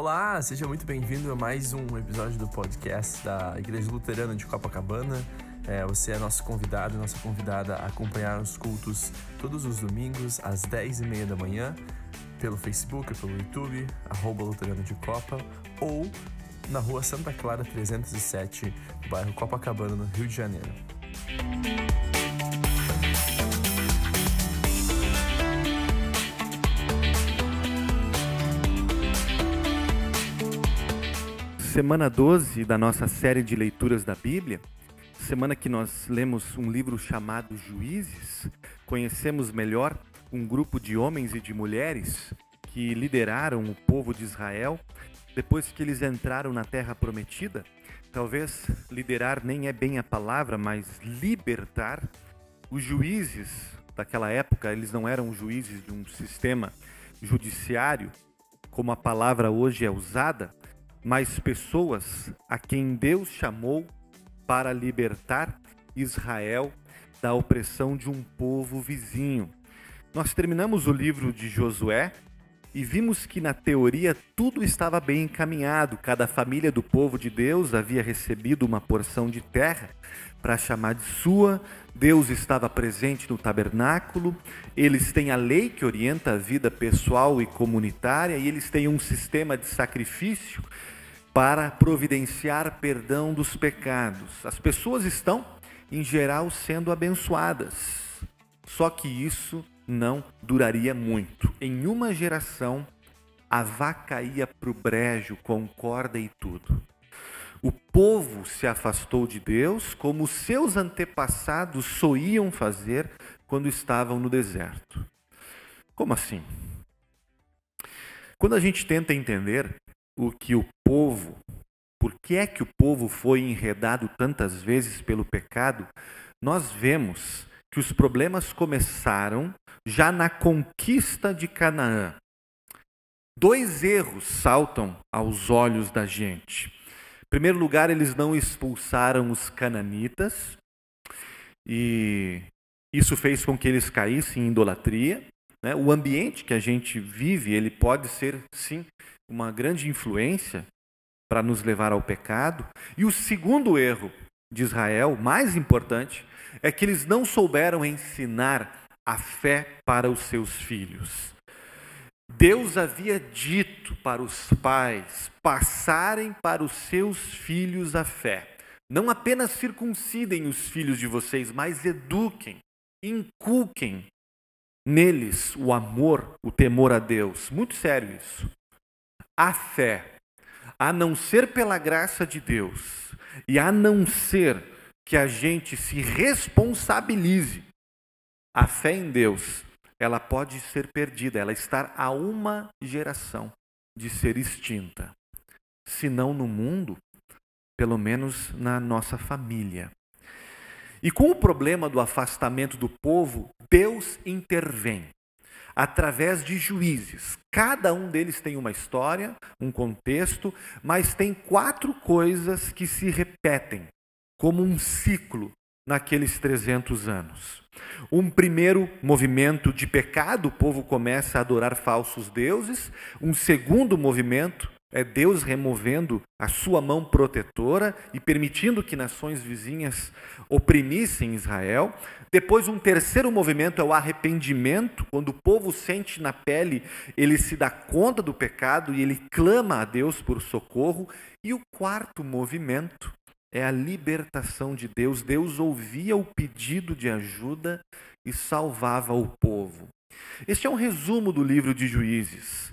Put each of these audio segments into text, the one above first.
Olá, seja muito bem-vindo a mais um episódio do podcast da Igreja Luterana de Copacabana. É, você é nosso convidado, nossa convidada a acompanhar os cultos todos os domingos às 10h30 da manhã pelo Facebook, pelo YouTube, arroba Luterano de Copa ou na rua Santa Clara 307, bairro Copacabana, no Rio de Janeiro. Semana 12 da nossa série de leituras da Bíblia, semana que nós lemos um livro chamado Juízes, conhecemos melhor um grupo de homens e de mulheres que lideraram o povo de Israel depois que eles entraram na terra prometida. Talvez liderar nem é bem a palavra, mas libertar. Os juízes daquela época, eles não eram juízes de um sistema judiciário, como a palavra hoje é usada, mas pessoas a quem Deus chamou para libertar Israel da opressão de um povo vizinho. Nós terminamos o livro de Josué e vimos que na teoria tudo estava bem encaminhado, cada família do povo de Deus havia recebido uma porção de terra para chamar de sua, Deus estava presente no tabernáculo, eles têm a lei que orienta a vida pessoal e comunitária e eles têm um sistema de sacrifício para providenciar perdão dos pecados. As pessoas estão, em geral, sendo abençoadas. Só que isso não duraria muito. Em uma geração, a vaca ia para o brejo com corda e tudo. O povo se afastou de Deus, como seus antepassados soiam fazer quando estavam no deserto. Como assim? Quando a gente tenta entender o que o povo, por que é que o povo foi enredado tantas vezes pelo pecado, nós vemos que os problemas começaram já na conquista de Canaã. Dois erros saltam aos olhos da gente. Primeiro lugar, eles não expulsaram os cananitas, e isso fez com que eles caíssem em idolatria. Né? O ambiente que a gente vive, ele pode ser, sim, uma grande influência para nos levar ao pecado. E o segundo erro de Israel, mais importante, é que eles não souberam ensinar a fé para os seus filhos. Deus havia dito para os pais passarem para os seus filhos a fé. Não apenas circuncidem os filhos de vocês, mas eduquem, inculquem neles o amor, o temor a Deus. Muito sério isso. A fé, a não ser pela graça de Deus, e a não ser que a gente se responsabilize, a fé em Deus, ela pode ser perdida, ela está a uma geração de ser extinta. Se não no mundo, pelo menos na nossa família. E com o problema do afastamento do povo, Deus intervém através de juízes. Cada um deles tem uma história, um contexto, mas tem quatro coisas que se repetem como um ciclo naqueles 300 anos. Um primeiro movimento de pecado, o povo começa a adorar falsos deuses. Um segundo movimento é Deus removendo a sua mão protetora e permitindo que nações vizinhas oprimissem Israel. Depois, um terceiro movimento é o arrependimento, quando o povo sente na pele, ele se dá conta do pecado e ele clama a Deus por socorro. E o quarto movimento é a libertação de Deus. Deus ouvia o pedido de ajuda e salvava o povo. Este é um resumo do livro de Juízes.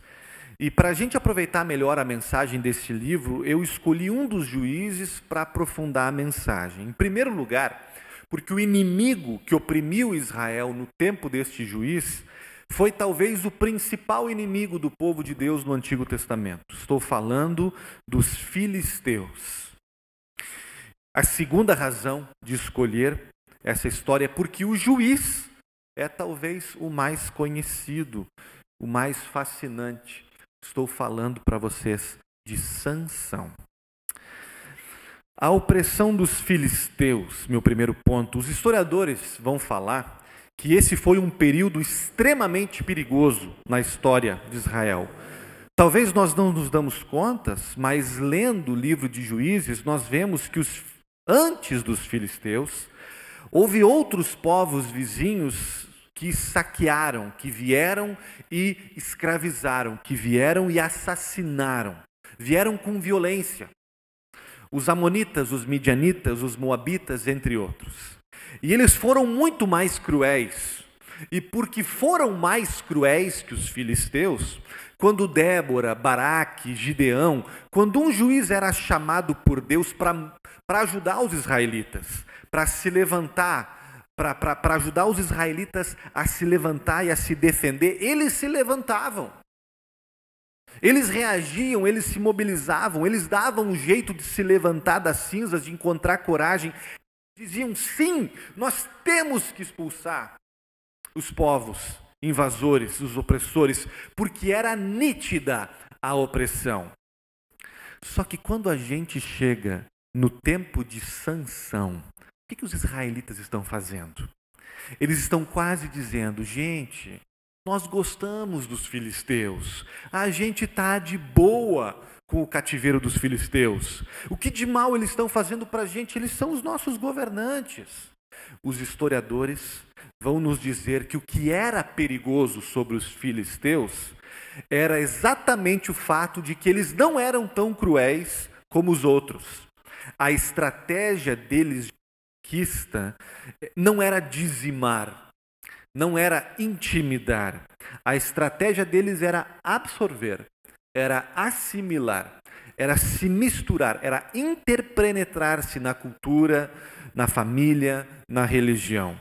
E para a gente aproveitar melhor a mensagem desse livro, eu escolhi um dos juízes para aprofundar a mensagem. Em primeiro lugar, porque o inimigo que oprimiu Israel no tempo deste juiz foi talvez o principal inimigo do povo de Deus no Antigo Testamento. Estou falando dos filisteus. A segunda razão de escolher essa história é porque o juiz é talvez o mais conhecido, o mais fascinante. Estou falando para vocês de Sansão. A opressão dos filisteus, meu primeiro ponto. Os historiadores vão falar que esse foi um período extremamente perigoso na história de Israel. Talvez nós não nos damos contas, mas lendo o livro de Juízes, nós vemos que os, antes dos filisteus, houve outros povos vizinhos que saquearam, que vieram e escravizaram, que vieram e assassinaram, vieram com violência. Os amonitas, os midianitas, os moabitas, entre outros. E eles foram muito mais cruéis. E porque foram mais cruéis que os filisteus, quando Débora, Baraque, Gideão, quando um juiz era chamado por Deus para ajudar os israelitas, para se levantar, para ajudar os israelitas a se levantar e a se defender, eles se levantavam. Eles reagiam, eles se mobilizavam, eles davam um jeito de se levantar das cinzas, de encontrar coragem. Diziam: sim, nós temos que expulsar os povos invasores, os opressores, porque era nítida a opressão. Só que quando a gente chega no tempo de sanção, o que, que os israelitas estão fazendo? Eles estão quase dizendo, gente, nós gostamos dos filisteus, a gente está de boa com o cativeiro dos filisteus. O que de mal eles estão fazendo para a gente? Eles são os nossos governantes. Os historiadores vão nos dizer que o que era perigoso sobre os filisteus era exatamente o fato de que eles não eram tão cruéis como os outros. A estratégia deles de conquista não era dizimar, não era intimidar. A estratégia deles era absorver, era assimilar, era se misturar, era interpenetrar-se na cultura, na família, na religião.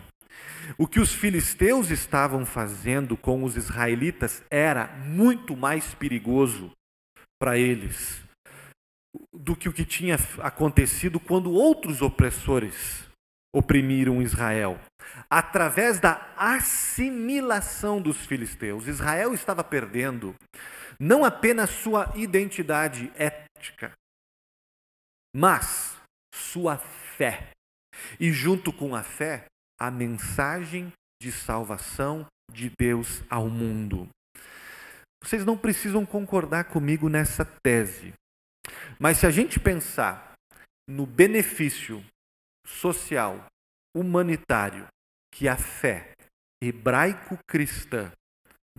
O que os filisteus estavam fazendo com os israelitas era muito mais perigoso para eles do que o que tinha acontecido quando outros opressores oprimiram Israel. Através da assimilação dos filisteus, Israel estava perdendo não apenas sua identidade étnica, mas sua fé. E junto com a fé, a mensagem de salvação de Deus ao mundo. Vocês não precisam concordar comigo nessa tese, mas se a gente pensar no benefício social, humanitário que a fé hebraico-cristã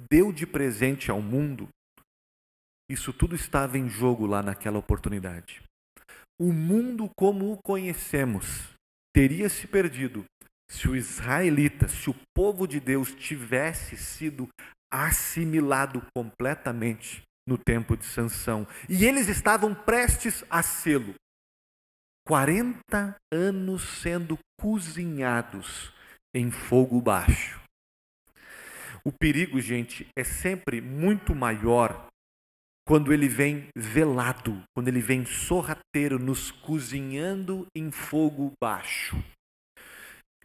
deu de presente ao mundo, isso tudo estava em jogo lá naquela oportunidade. O mundo como o conhecemos teria se perdido se o israelita, se o povo de Deus tivesse sido assimilado completamente no tempo de sanção, e eles estavam prestes a sê-lo. 40 anos sendo cozinhados em fogo baixo. O perigo, gente, é sempre muito maior quando ele vem velado, quando ele vem sorrateiro, nos cozinhando em fogo baixo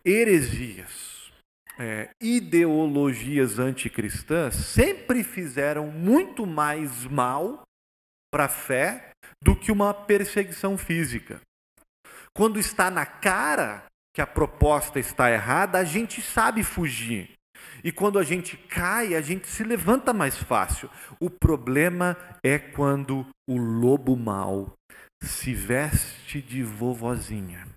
heresias, é, ideologias anticristãs sempre fizeram muito mais mal para a fé do que uma perseguição física. Quando está na cara que a proposta está errada, a gente sabe fugir. E quando a gente cai, a gente se levanta mais fácil. O problema é quando o lobo mau se veste de vovozinha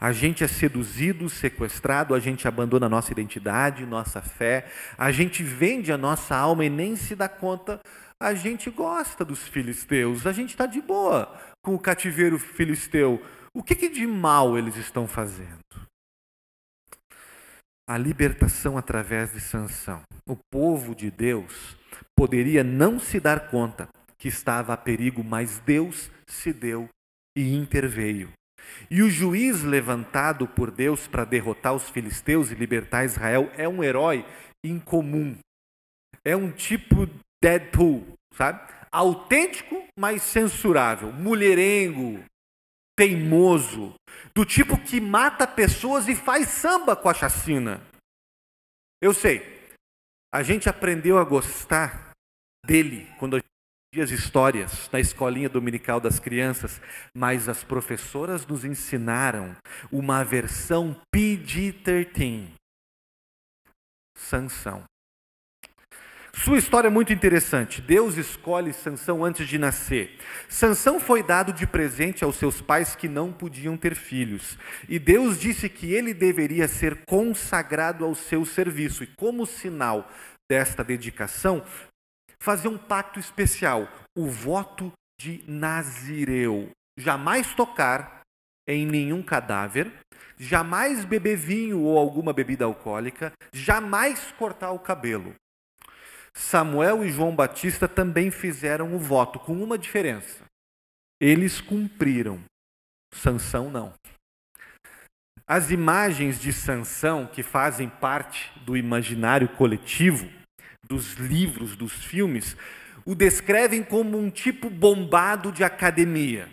a gente é seduzido, sequestrado, a gente abandona a nossa identidade, nossa fé, a gente vende a nossa alma e nem se dá conta. A gente gosta dos filisteus, a gente está de boa com o cativeiro filisteu. O que, que de mal eles estão fazendo? A libertação através de sanção. O povo de Deus poderia não se dar conta que estava a perigo, mas Deus se deu e interveio. E o juiz levantado por Deus para derrotar os filisteus e libertar Israel é um herói incomum. É um tipo Deadpool, sabe? Autêntico, mas censurável. Mulherengo, teimoso. Do tipo que mata pessoas e faz samba com a chacina. Eu sei. A gente aprendeu a gostar dele quando a as histórias na escolinha dominical das crianças, mas as professoras nos ensinaram uma versão PG-13. Sansão. Sua história é muito interessante. Deus escolhe Sansão antes de nascer. Sansão foi dado de presente aos seus pais que não podiam ter filhos. E Deus disse que ele deveria ser consagrado ao seu serviço. E como sinal desta dedicação, fazer um pacto especial, o voto de Nazireu. Jamais tocar em nenhum cadáver, jamais beber vinho ou alguma bebida alcoólica, jamais cortar o cabelo. Samuel e João Batista também fizeram o voto, com uma diferença. Eles cumpriram. Sansão não. As imagens de Sansão, que fazem parte do imaginário coletivo, dos livros, dos filmes, o descrevem como um tipo bombado de academia.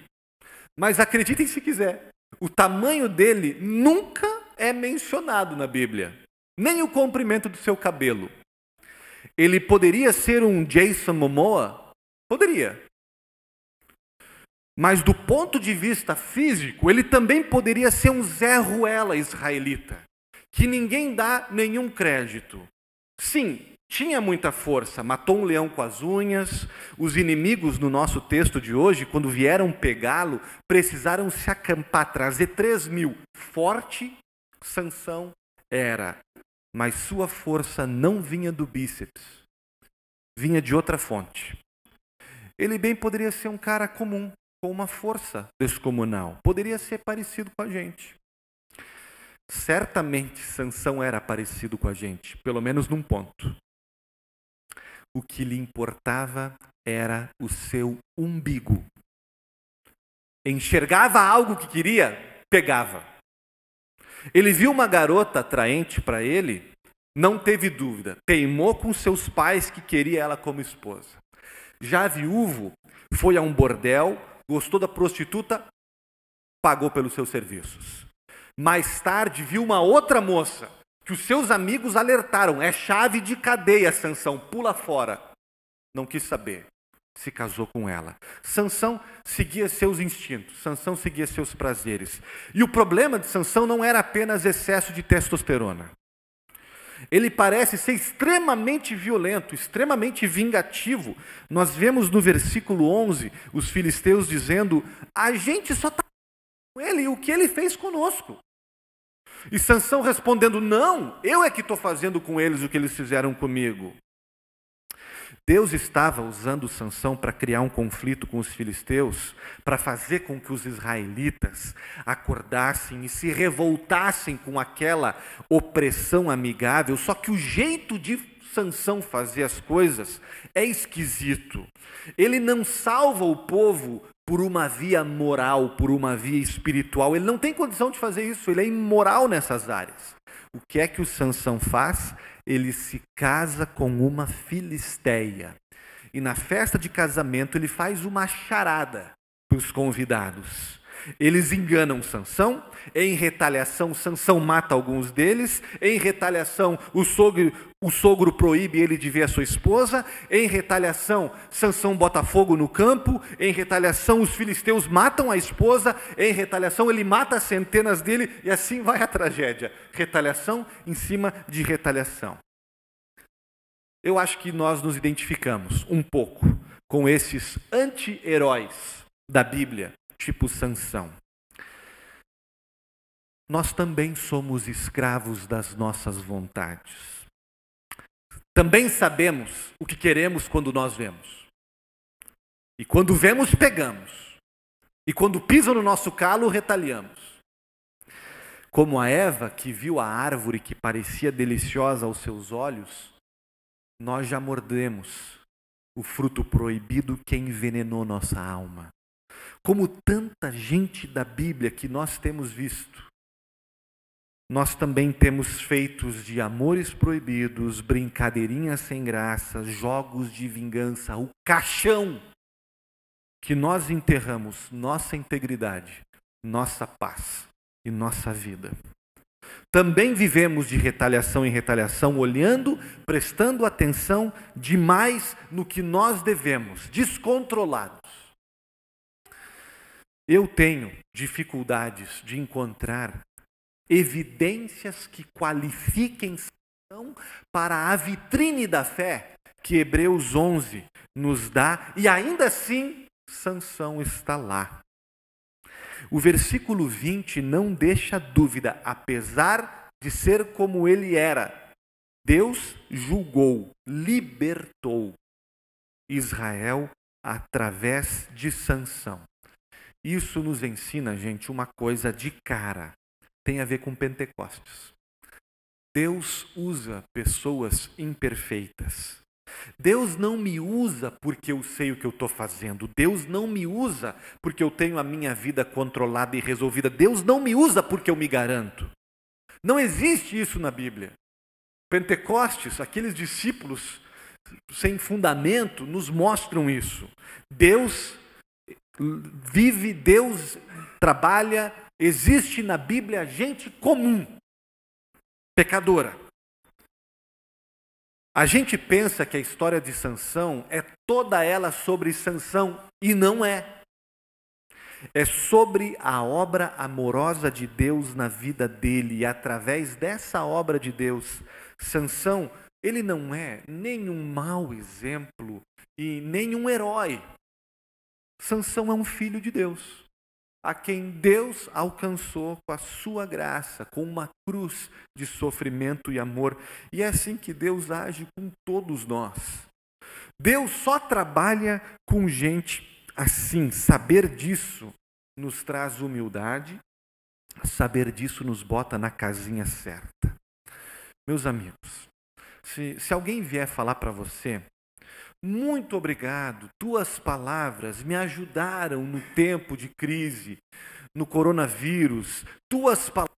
Mas acreditem se quiser, o tamanho dele nunca é mencionado na Bíblia, nem o comprimento do seu cabelo. Ele poderia ser um Jason Momoa? Poderia. Mas do ponto de vista físico, ele também poderia ser um Zé Ruela israelita, que ninguém dá nenhum crédito. Sim, tinha muita força, matou um leão com as unhas. Os inimigos, no nosso texto de hoje, quando vieram pegá-lo, precisaram se acampar, trazer três mil. Forte, Sansão era mas sua força não vinha do bíceps, vinha de outra fonte. Ele bem poderia ser um cara comum, com uma força descomunal, poderia ser parecido com a gente. Certamente Sansão era parecido com a gente, pelo menos num ponto. O que lhe importava era o seu umbigo. Enxergava algo que queria, pegava. Ele viu uma garota atraente para ele, não teve dúvida, teimou com seus pais que queria ela como esposa. Já viúvo, foi a um bordel, gostou da prostituta, pagou pelos seus serviços. Mais tarde, viu uma outra moça, que os seus amigos alertaram: é chave de cadeia, Sansão, pula fora. Não quis saber se casou com ela. Sansão seguia seus instintos, Sansão seguia seus prazeres. E o problema de Sansão não era apenas excesso de testosterona. Ele parece ser extremamente violento, extremamente vingativo. Nós vemos no versículo 11 os filisteus dizendo: "A gente só está com ele, o que ele fez conosco?" E Sansão respondendo: "Não, eu é que estou fazendo com eles o que eles fizeram comigo." Deus estava usando Sansão para criar um conflito com os filisteus, para fazer com que os israelitas acordassem e se revoltassem com aquela opressão amigável. Só que o jeito de Sansão fazer as coisas é esquisito. Ele não salva o povo por uma via moral, por uma via espiritual. Ele não tem condição de fazer isso, ele é imoral nessas áreas. O que é que o Sansão faz? ele se casa com uma filisteia. E na festa de casamento ele faz uma charada para os convidados. Eles enganam Sansão, em retaliação Sansão mata alguns deles, em retaliação o sogro, o sogro proíbe ele de ver a sua esposa, em retaliação Sansão bota fogo no campo, em retaliação os filisteus matam a esposa, em retaliação ele mata centenas dele e assim vai a tragédia. Retaliação em cima de retaliação. Eu acho que nós nos identificamos um pouco com esses anti-heróis da Bíblia, tipo Sansão. Nós também somos escravos das nossas vontades. Também sabemos o que queremos quando nós vemos. E quando vemos, pegamos. E quando pisam no nosso calo, retaliamos. Como a Eva que viu a árvore que parecia deliciosa aos seus olhos, nós já mordemos o fruto proibido que envenenou nossa alma. Como tanta gente da Bíblia que nós temos visto, nós também temos feitos de amores proibidos, brincadeirinhas sem graça, jogos de vingança, o caixão que nós enterramos nossa integridade, nossa paz e nossa vida. Também vivemos de retaliação em retaliação, olhando, prestando atenção demais no que nós devemos, descontrolados. Eu tenho dificuldades de encontrar evidências que qualifiquem para a vitrine da fé que Hebreus 11 nos dá, e ainda assim Sansão está lá. O versículo 20 não deixa dúvida, apesar de ser como ele era. Deus julgou, libertou Israel através de Sansão. Isso nos ensina, gente, uma coisa de cara. Tem a ver com Pentecostes. Deus usa pessoas imperfeitas. Deus não me usa porque eu sei o que eu estou fazendo. Deus não me usa porque eu tenho a minha vida controlada e resolvida. Deus não me usa porque eu me garanto. Não existe isso na Bíblia. Pentecostes, aqueles discípulos sem fundamento, nos mostram isso. Deus vive, Deus trabalha, existe na Bíblia gente comum, pecadora. A gente pensa que a história de Sansão é toda ela sobre Sansão e não é. É sobre a obra amorosa de Deus na vida dele e através dessa obra de Deus, Sansão, ele não é nenhum mau exemplo e nenhum herói. Sansão é um filho de Deus a quem Deus alcançou com a sua graça, com uma cruz de sofrimento e amor. E é assim que Deus age com todos nós. Deus só trabalha com gente assim. Saber disso nos traz humildade, saber disso nos bota na casinha certa. Meus amigos, se, se alguém vier falar para você muito obrigado. Tuas palavras me ajudaram no tempo de crise, no coronavírus. Tuas palavras,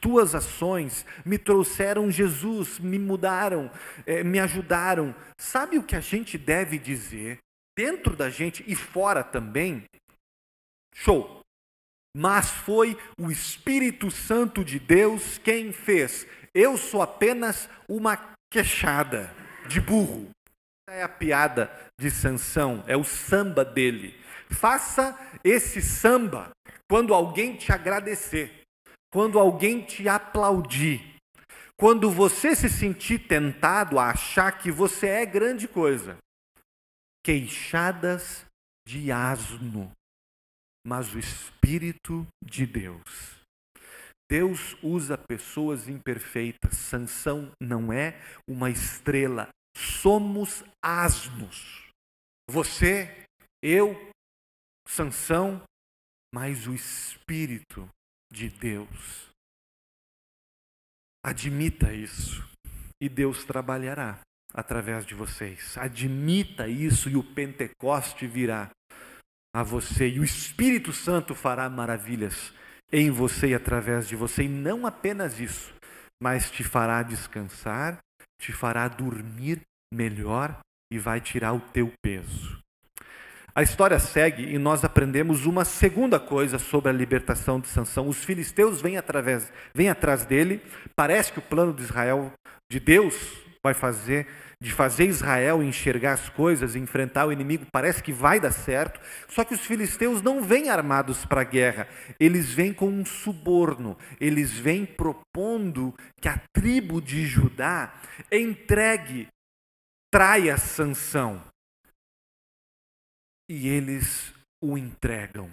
tuas ações me trouxeram Jesus, me mudaram, eh, me ajudaram. Sabe o que a gente deve dizer dentro da gente e fora também? Show! Mas foi o Espírito Santo de Deus quem fez. Eu sou apenas uma queixada de burro é a piada de Sansão, é o samba dele. Faça esse samba quando alguém te agradecer, quando alguém te aplaudir, quando você se sentir tentado a achar que você é grande coisa. Queixadas de asno, mas o Espírito de Deus. Deus usa pessoas imperfeitas. Sansão não é uma estrela somos asnos. Você, eu, Sansão, mas o Espírito de Deus. Admita isso e Deus trabalhará através de vocês. Admita isso e o Pentecoste virá a você e o Espírito Santo fará maravilhas em você e através de você. E não apenas isso, mas te fará descansar te fará dormir melhor e vai tirar o teu peso. A história segue e nós aprendemos uma segunda coisa sobre a libertação de Sansão. Os filisteus vêm, através, vêm atrás dele. Parece que o plano de Israel, de Deus, vai fazer de fazer Israel enxergar as coisas, enfrentar o inimigo, parece que vai dar certo. Só que os filisteus não vêm armados para a guerra, eles vêm com um suborno, eles vêm propondo que a tribo de Judá entregue, traia Sansão. E eles o entregam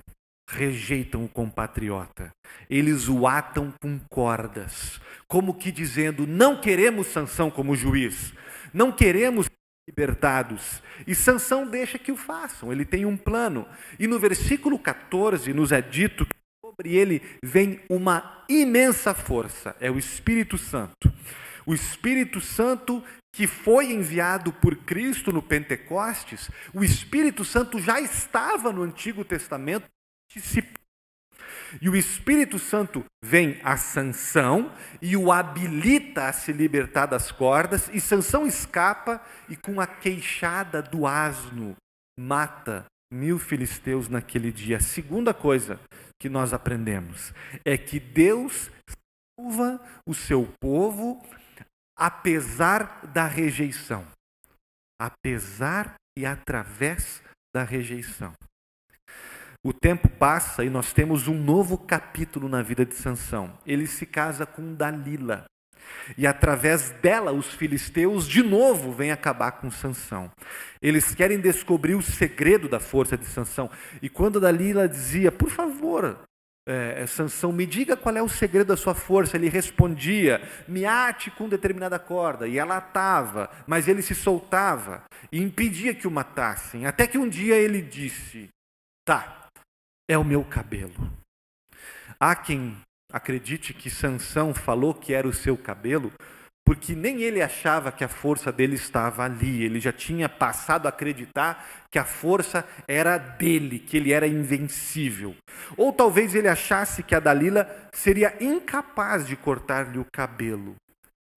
rejeitam o compatriota. Eles o atam com cordas, como que dizendo: não queremos Sansão como juiz, não queremos libertados. E Sansão deixa que o façam, ele tem um plano. E no versículo 14 nos é dito que sobre ele vem uma imensa força, é o Espírito Santo. O Espírito Santo que foi enviado por Cristo no Pentecostes, o Espírito Santo já estava no Antigo Testamento e o Espírito Santo vem a Sansão e o habilita a se libertar das cordas, e Sansão escapa e com a queixada do asno mata mil filisteus naquele dia. A segunda coisa que nós aprendemos é que Deus salva o seu povo apesar da rejeição. Apesar e através da rejeição. O tempo passa e nós temos um novo capítulo na vida de Sansão. Ele se casa com Dalila. E através dela, os filisteus de novo vêm acabar com Sansão. Eles querem descobrir o segredo da força de Sansão. E quando Dalila dizia, por favor, é, Sansão, me diga qual é o segredo da sua força. Ele respondia, me ate com determinada corda. E ela atava, mas ele se soltava e impedia que o matassem. Até que um dia ele disse, tá, é o meu cabelo. Há quem acredite que Sansão falou que era o seu cabelo, porque nem ele achava que a força dele estava ali, ele já tinha passado a acreditar que a força era dele, que ele era invencível. Ou talvez ele achasse que a Dalila seria incapaz de cortar-lhe o cabelo,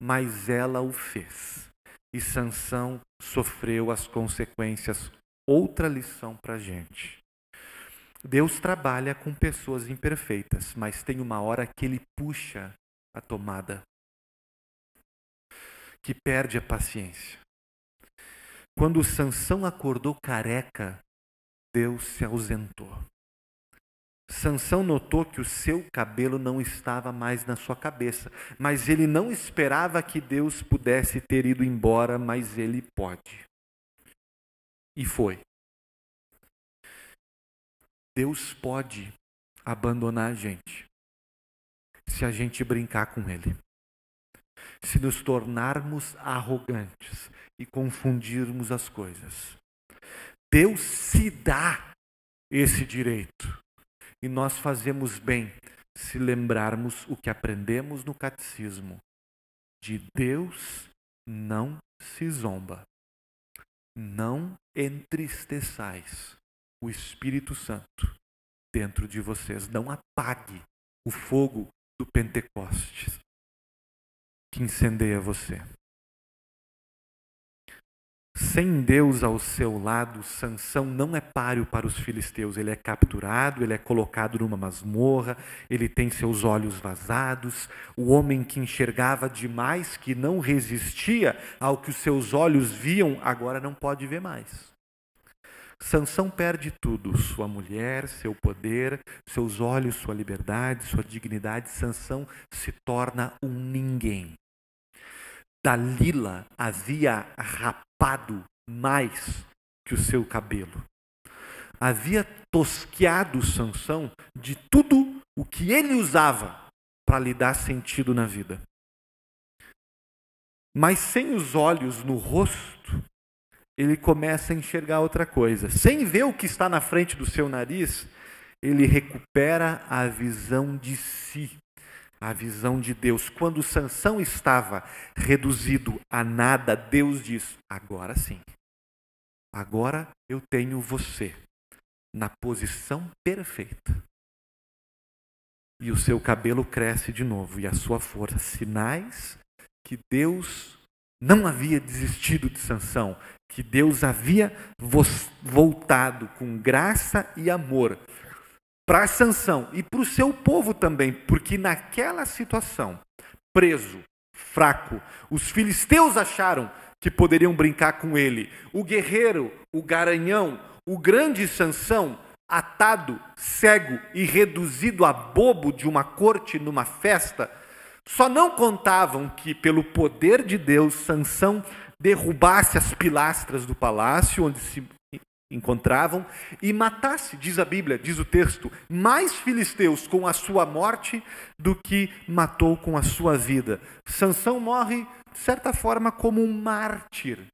mas ela o fez. E Sansão sofreu as consequências. Outra lição para a gente. Deus trabalha com pessoas imperfeitas, mas tem uma hora que ele puxa a tomada que perde a paciência. Quando Sansão acordou careca, Deus se ausentou. Sansão notou que o seu cabelo não estava mais na sua cabeça, mas ele não esperava que Deus pudesse ter ido embora, mas ele pode. E foi. Deus pode abandonar a gente se a gente brincar com ele se nos tornarmos arrogantes e confundirmos as coisas. Deus se dá esse direito. E nós fazemos bem se lembrarmos o que aprendemos no catecismo: de Deus não se zomba. Não entristeçais o Espírito Santo dentro de vocês. Não apague o fogo do Pentecostes que incendeia você. Sem Deus ao seu lado, Sansão não é páreo para os filisteus. Ele é capturado, ele é colocado numa masmorra, ele tem seus olhos vazados. O homem que enxergava demais, que não resistia ao que os seus olhos viam, agora não pode ver mais. Sansão perde tudo: sua mulher, seu poder, seus olhos, sua liberdade, sua dignidade. Sansão se torna um ninguém. Dalila havia rapado mais que o seu cabelo. Havia tosqueado Sansão de tudo o que ele usava para lhe dar sentido na vida. Mas sem os olhos no rosto, ele começa a enxergar outra coisa. Sem ver o que está na frente do seu nariz, ele recupera a visão de si a visão de Deus. Quando Sansão estava reduzido a nada, Deus diz: agora sim. Agora eu tenho você na posição perfeita. E o seu cabelo cresce de novo e a sua força, sinais que Deus não havia desistido de Sansão, que Deus havia voltado com graça e amor para Sansão e para o seu povo também, porque naquela situação, preso, fraco, os filisteus acharam que poderiam brincar com ele. O guerreiro, o garanhão, o grande Sansão, atado, cego e reduzido a bobo de uma corte numa festa, só não contavam que pelo poder de Deus Sansão derrubasse as pilastras do palácio onde se encontravam e matasse, diz a Bíblia, diz o texto, mais filisteus com a sua morte do que matou com a sua vida. Sansão morre, de certa forma, como um mártir.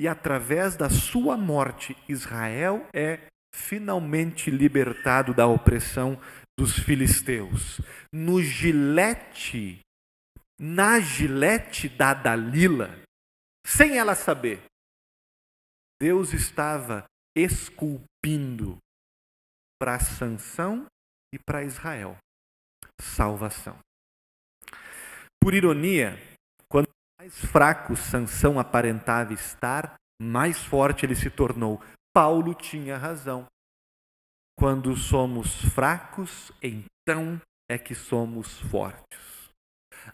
E através da sua morte, Israel é finalmente libertado da opressão dos filisteus. No gilete, na gilete da Dalila, sem ela saber, Deus estava esculpindo para Sansão e para Israel salvação. Por ironia, quanto mais fraco Sansão aparentava estar, mais forte ele se tornou. Paulo tinha razão. Quando somos fracos, então é que somos fortes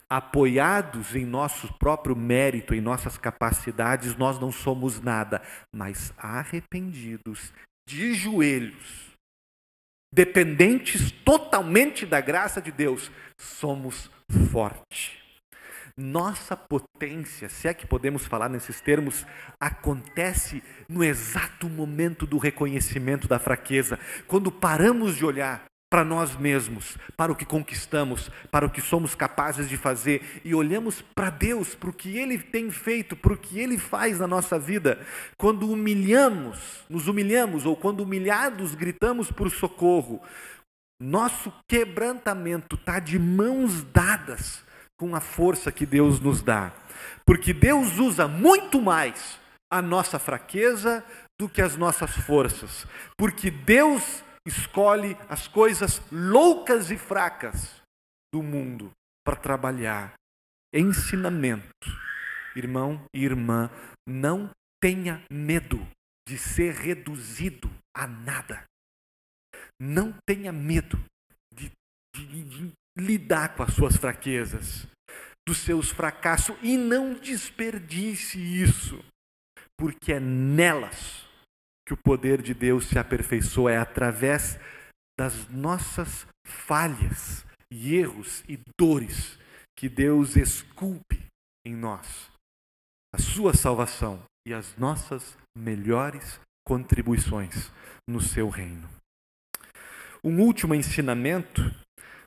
apoiados em nosso próprio mérito, em nossas capacidades, nós não somos nada, mas arrependidos, de joelhos, dependentes totalmente da graça de Deus, somos fortes. Nossa potência, se é que podemos falar nesses termos, acontece no exato momento do reconhecimento da fraqueza, quando paramos de olhar para nós mesmos, para o que conquistamos, para o que somos capazes de fazer e olhamos para Deus, para o que Ele tem feito, para o que Ele faz na nossa vida. Quando humilhamos, nos humilhamos ou quando humilhados gritamos por socorro, nosso quebrantamento está de mãos dadas com a força que Deus nos dá, porque Deus usa muito mais a nossa fraqueza do que as nossas forças, porque Deus escolhe as coisas loucas e fracas do mundo para trabalhar. Ensinamento. Irmão e irmã, não tenha medo de ser reduzido a nada. Não tenha medo de, de, de lidar com as suas fraquezas, dos seus fracassos e não desperdice isso, porque é nelas que o poder de Deus se aperfeiçoa é através das nossas falhas e erros e dores que Deus esculpe em nós a sua salvação e as nossas melhores contribuições no seu reino. Um último ensinamento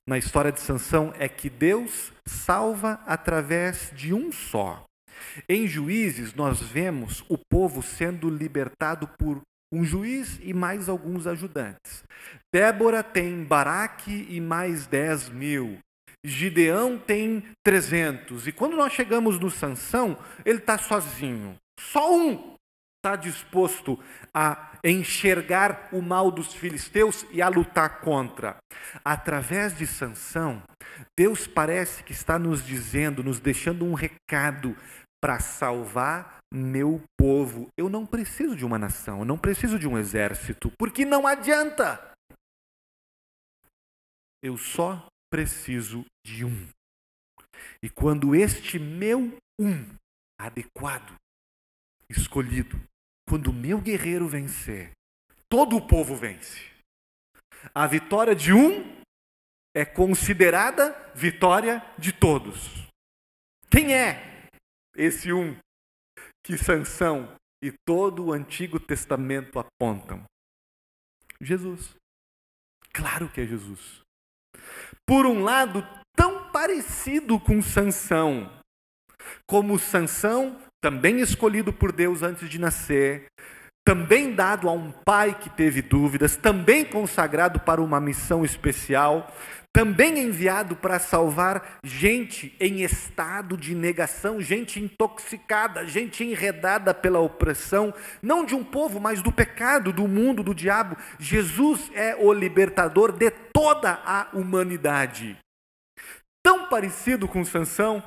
na história de Sansão é que Deus salva através de um só. Em Juízes, nós vemos o povo sendo libertado por um juiz e mais alguns ajudantes. Débora tem Baraque e mais 10 mil. Gideão tem 300. E quando nós chegamos no Sansão, ele está sozinho. Só um está disposto a enxergar o mal dos filisteus e a lutar contra. Através de Sansão, Deus parece que está nos dizendo, nos deixando um recado para salvar meu povo. Eu não preciso de uma nação, eu não preciso de um exército, porque não adianta. Eu só preciso de um. E quando este meu um adequado, escolhido, quando o meu guerreiro vencer, todo o povo vence. A vitória de um é considerada vitória de todos. Quem é esse um que Sansão e todo o Antigo Testamento apontam? Jesus. Claro que é Jesus. Por um lado, tão parecido com Sansão, como Sansão, também escolhido por Deus antes de nascer, também dado a um pai que teve dúvidas, também consagrado para uma missão especial, também enviado para salvar gente em estado de negação, gente intoxicada, gente enredada pela opressão, não de um povo, mas do pecado, do mundo, do diabo. Jesus é o libertador de toda a humanidade. Tão parecido com Sansão,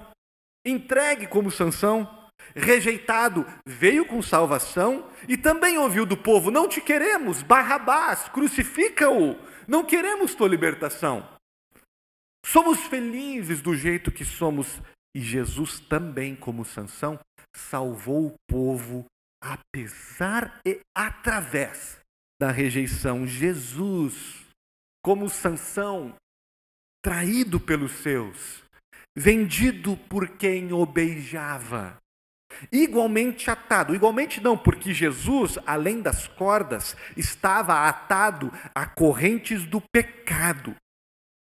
entregue como Sansão, rejeitado, veio com salvação e também ouviu do povo: Não te queremos, Barrabás, crucifica-o, não queremos tua libertação. Somos felizes do jeito que somos e Jesus também, como Sansão, salvou o povo apesar e através da rejeição. Jesus, como Sansão, traído pelos seus, vendido por quem o beijava, igualmente atado. Igualmente não, porque Jesus, além das cordas, estava atado a correntes do pecado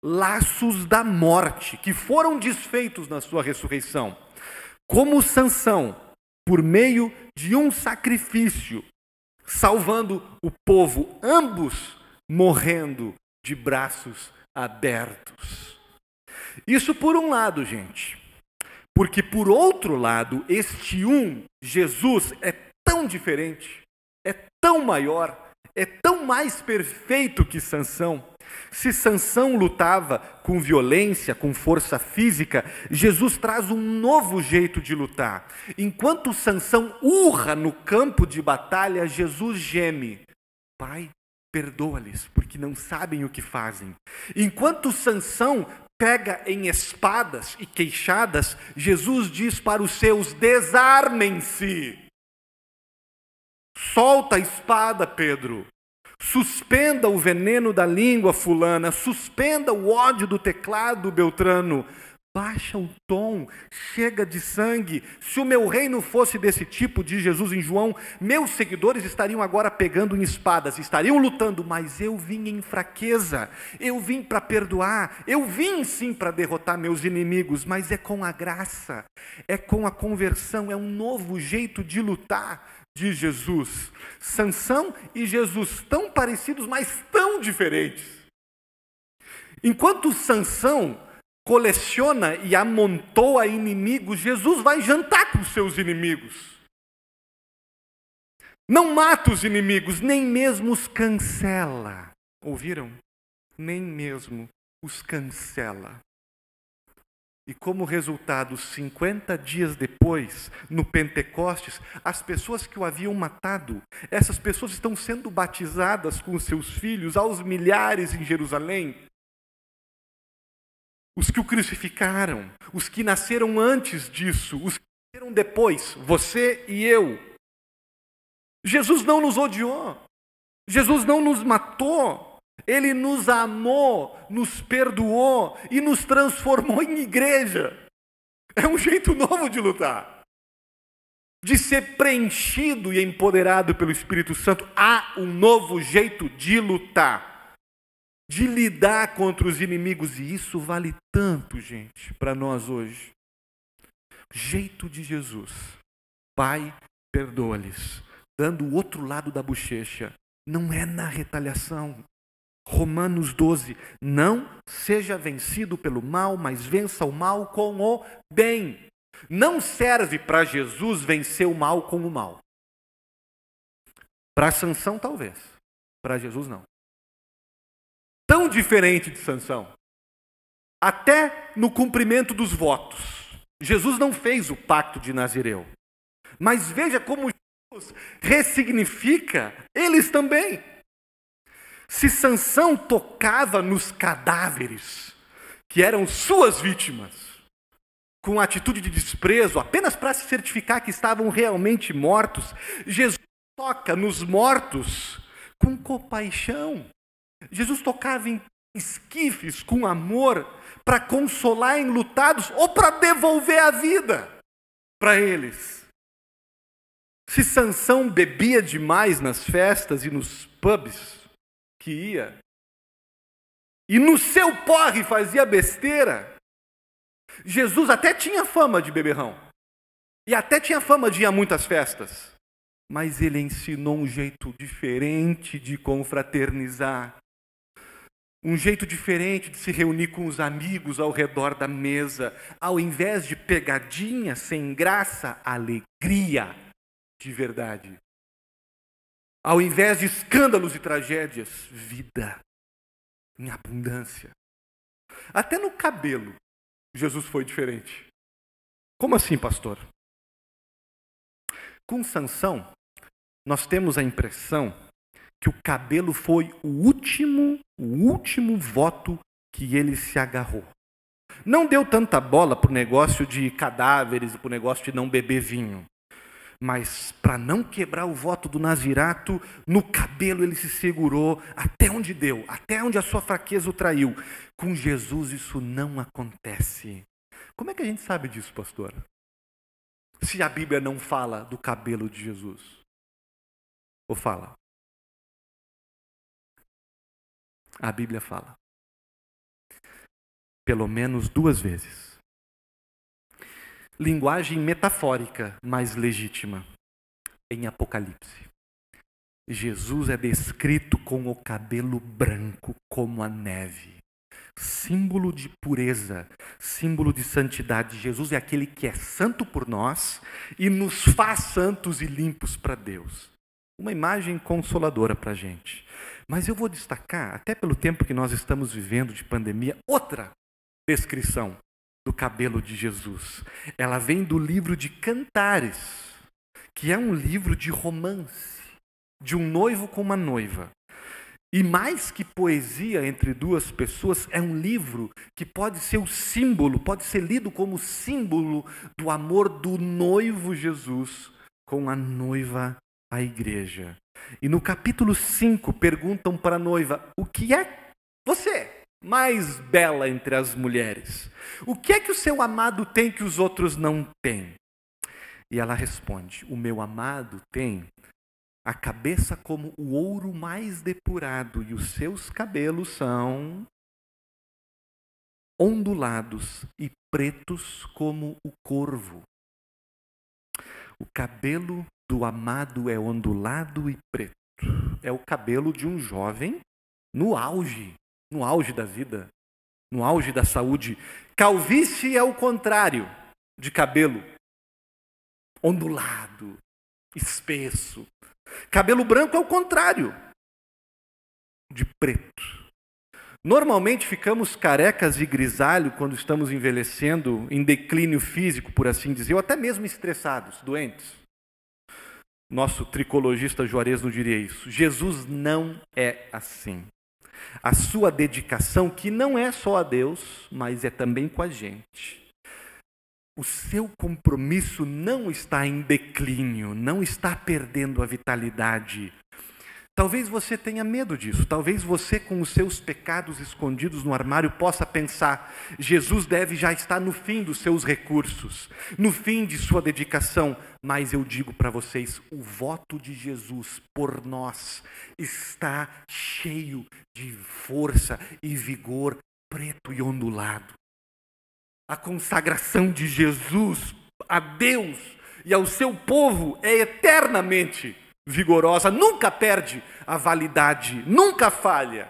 laços da morte que foram desfeitos na sua ressurreição. Como Sansão, por meio de um sacrifício, salvando o povo, ambos morrendo de braços abertos. Isso por um lado, gente. Porque por outro lado, este um, Jesus, é tão diferente, é tão maior, é tão mais perfeito que Sansão se Sansão lutava com violência, com força física, Jesus traz um novo jeito de lutar. Enquanto Sansão urra no campo de batalha, Jesus geme: Pai, perdoa-lhes, porque não sabem o que fazem. Enquanto Sansão pega em espadas e queixadas, Jesus diz para os seus: desarmem-se. Solta a espada, Pedro. Suspenda o veneno da língua fulana, suspenda o ódio do teclado beltrano, baixa o tom, chega de sangue. Se o meu reino fosse desse tipo, diz Jesus em João, meus seguidores estariam agora pegando em espadas, estariam lutando, mas eu vim em fraqueza, eu vim para perdoar, eu vim sim para derrotar meus inimigos, mas é com a graça, é com a conversão, é um novo jeito de lutar de Jesus. Sansão e Jesus tão parecidos, mas tão diferentes. Enquanto Sansão coleciona e amontoa inimigos, Jesus vai jantar com seus inimigos. Não mata os inimigos, nem mesmo os cancela. Ouviram? Nem mesmo os cancela. E como resultado, 50 dias depois, no Pentecostes, as pessoas que o haviam matado, essas pessoas estão sendo batizadas com seus filhos aos milhares em Jerusalém. Os que o crucificaram, os que nasceram antes disso, os que nasceram depois, você e eu. Jesus não nos odiou, Jesus não nos matou, ele nos amou, nos perdoou e nos transformou em igreja. É um jeito novo de lutar. De ser preenchido e empoderado pelo Espírito Santo. Há um novo jeito de lutar. De lidar contra os inimigos. E isso vale tanto, gente, para nós hoje. Jeito de Jesus. Pai, perdoa-lhes. Dando o outro lado da bochecha. Não é na retaliação, Romanos 12: Não seja vencido pelo mal, mas vença o mal com o bem. Não serve para Jesus vencer o mal com o mal. Para Sansão, talvez. Para Jesus, não. Tão diferente de Sansão. Até no cumprimento dos votos. Jesus não fez o pacto de Nazireu. Mas veja como Jesus ressignifica eles também. Se Sansão tocava nos cadáveres, que eram suas vítimas, com atitude de desprezo, apenas para se certificar que estavam realmente mortos, Jesus toca nos mortos com compaixão. Jesus tocava em esquifes com amor para consolar enlutados ou para devolver a vida para eles. Se Sansão bebia demais nas festas e nos pubs, que ia. E no seu porre fazia besteira. Jesus até tinha fama de beberrão. E até tinha fama de ir a muitas festas. Mas ele ensinou um jeito diferente de confraternizar. Um jeito diferente de se reunir com os amigos ao redor da mesa. Ao invés de pegadinha sem graça, alegria de verdade. Ao invés de escândalos e tragédias, vida em abundância. Até no cabelo, Jesus foi diferente. Como assim, pastor? Com Sansão, nós temos a impressão que o cabelo foi o último, o último voto que ele se agarrou. Não deu tanta bola para o negócio de cadáveres, para o negócio de não beber vinho. Mas para não quebrar o voto do Nazirato, no cabelo ele se segurou até onde deu, até onde a sua fraqueza o traiu. Com Jesus isso não acontece. Como é que a gente sabe disso, pastor? Se a Bíblia não fala do cabelo de Jesus. Ou fala? A Bíblia fala. Pelo menos duas vezes linguagem metafórica, mas legítima. Em Apocalipse, Jesus é descrito com o cabelo branco como a neve, símbolo de pureza, símbolo de santidade. Jesus é aquele que é santo por nós e nos faz santos e limpos para Deus. Uma imagem consoladora para a gente. Mas eu vou destacar, até pelo tempo que nós estamos vivendo de pandemia, outra descrição do cabelo de Jesus. Ela vem do livro de Cantares, que é um livro de romance, de um noivo com uma noiva. E mais que poesia entre duas pessoas, é um livro que pode ser o símbolo, pode ser lido como símbolo do amor do noivo Jesus com a noiva, a igreja. E no capítulo 5 perguntam para a noiva: O que é você? mais bela entre as mulheres? O que é que o seu amado tem que os outros não têm? E ela responde: O meu amado tem a cabeça como o ouro mais depurado, e os seus cabelos são ondulados e pretos como o corvo. O cabelo do amado é ondulado e preto. É o cabelo de um jovem no auge, no auge da vida, no auge da saúde. Calvície é o contrário de cabelo. Ondulado, espesso. Cabelo branco é o contrário de preto. Normalmente ficamos carecas e grisalho quando estamos envelhecendo, em declínio físico, por assim dizer, ou até mesmo estressados, doentes. Nosso tricologista Juarez não diria isso. Jesus não é assim. A sua dedicação, que não é só a Deus, mas é também com a gente. O seu compromisso não está em declínio, não está perdendo a vitalidade, Talvez você tenha medo disso, talvez você, com os seus pecados escondidos no armário, possa pensar: Jesus deve já estar no fim dos seus recursos, no fim de sua dedicação. Mas eu digo para vocês: o voto de Jesus por nós está cheio de força e vigor preto e ondulado. A consagração de Jesus a Deus e ao seu povo é eternamente vigorosa, nunca perde a validade, nunca falha.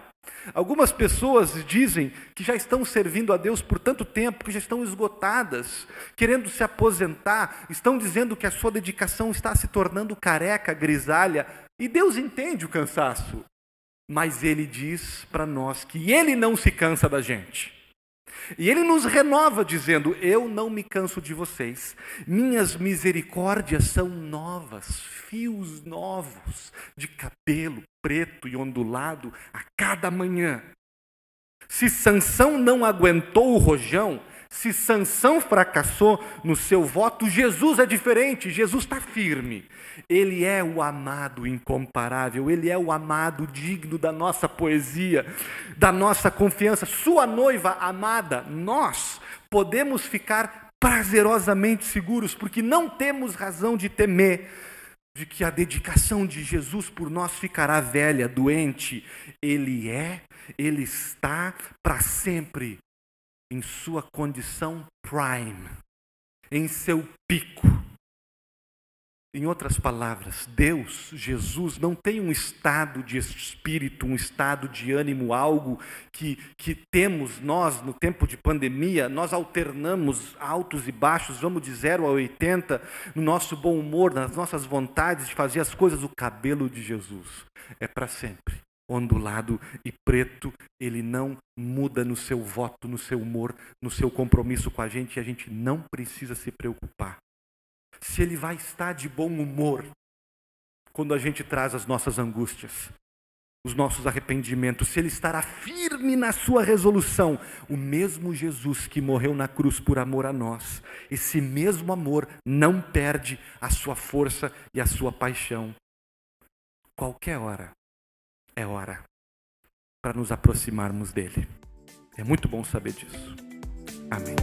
Algumas pessoas dizem que já estão servindo a Deus por tanto tempo que já estão esgotadas, querendo se aposentar, estão dizendo que a sua dedicação está se tornando careca, grisalha, e Deus entende o cansaço, mas Ele diz para nós que Ele não se cansa da gente. E ele nos renova dizendo: Eu não me canso de vocês, minhas misericórdias são novas, fios novos de cabelo preto e ondulado a cada manhã. Se Sansão não aguentou o rojão, se Sansão fracassou no seu voto, Jesus é diferente, Jesus está firme. Ele é o amado incomparável, ele é o amado digno da nossa poesia, da nossa confiança. Sua noiva amada, nós podemos ficar prazerosamente seguros, porque não temos razão de temer de que a dedicação de Jesus por nós ficará velha, doente. Ele é, ele está para sempre em sua condição prime, em seu pico. Em outras palavras, Deus, Jesus, não tem um estado de espírito, um estado de ânimo, algo que, que temos nós no tempo de pandemia, nós alternamos altos e baixos, vamos de 0 a 80, no nosso bom humor, nas nossas vontades de fazer as coisas. O cabelo de Jesus é para sempre ondulado e preto, ele não muda no seu voto, no seu humor, no seu compromisso com a gente, e a gente não precisa se preocupar. Se ele vai estar de bom humor quando a gente traz as nossas angústias, os nossos arrependimentos, se ele estará firme na sua resolução, o mesmo Jesus que morreu na cruz por amor a nós, esse mesmo amor não perde a sua força e a sua paixão. Qualquer hora, é hora para nos aproximarmos dele. É muito bom saber disso. Amém.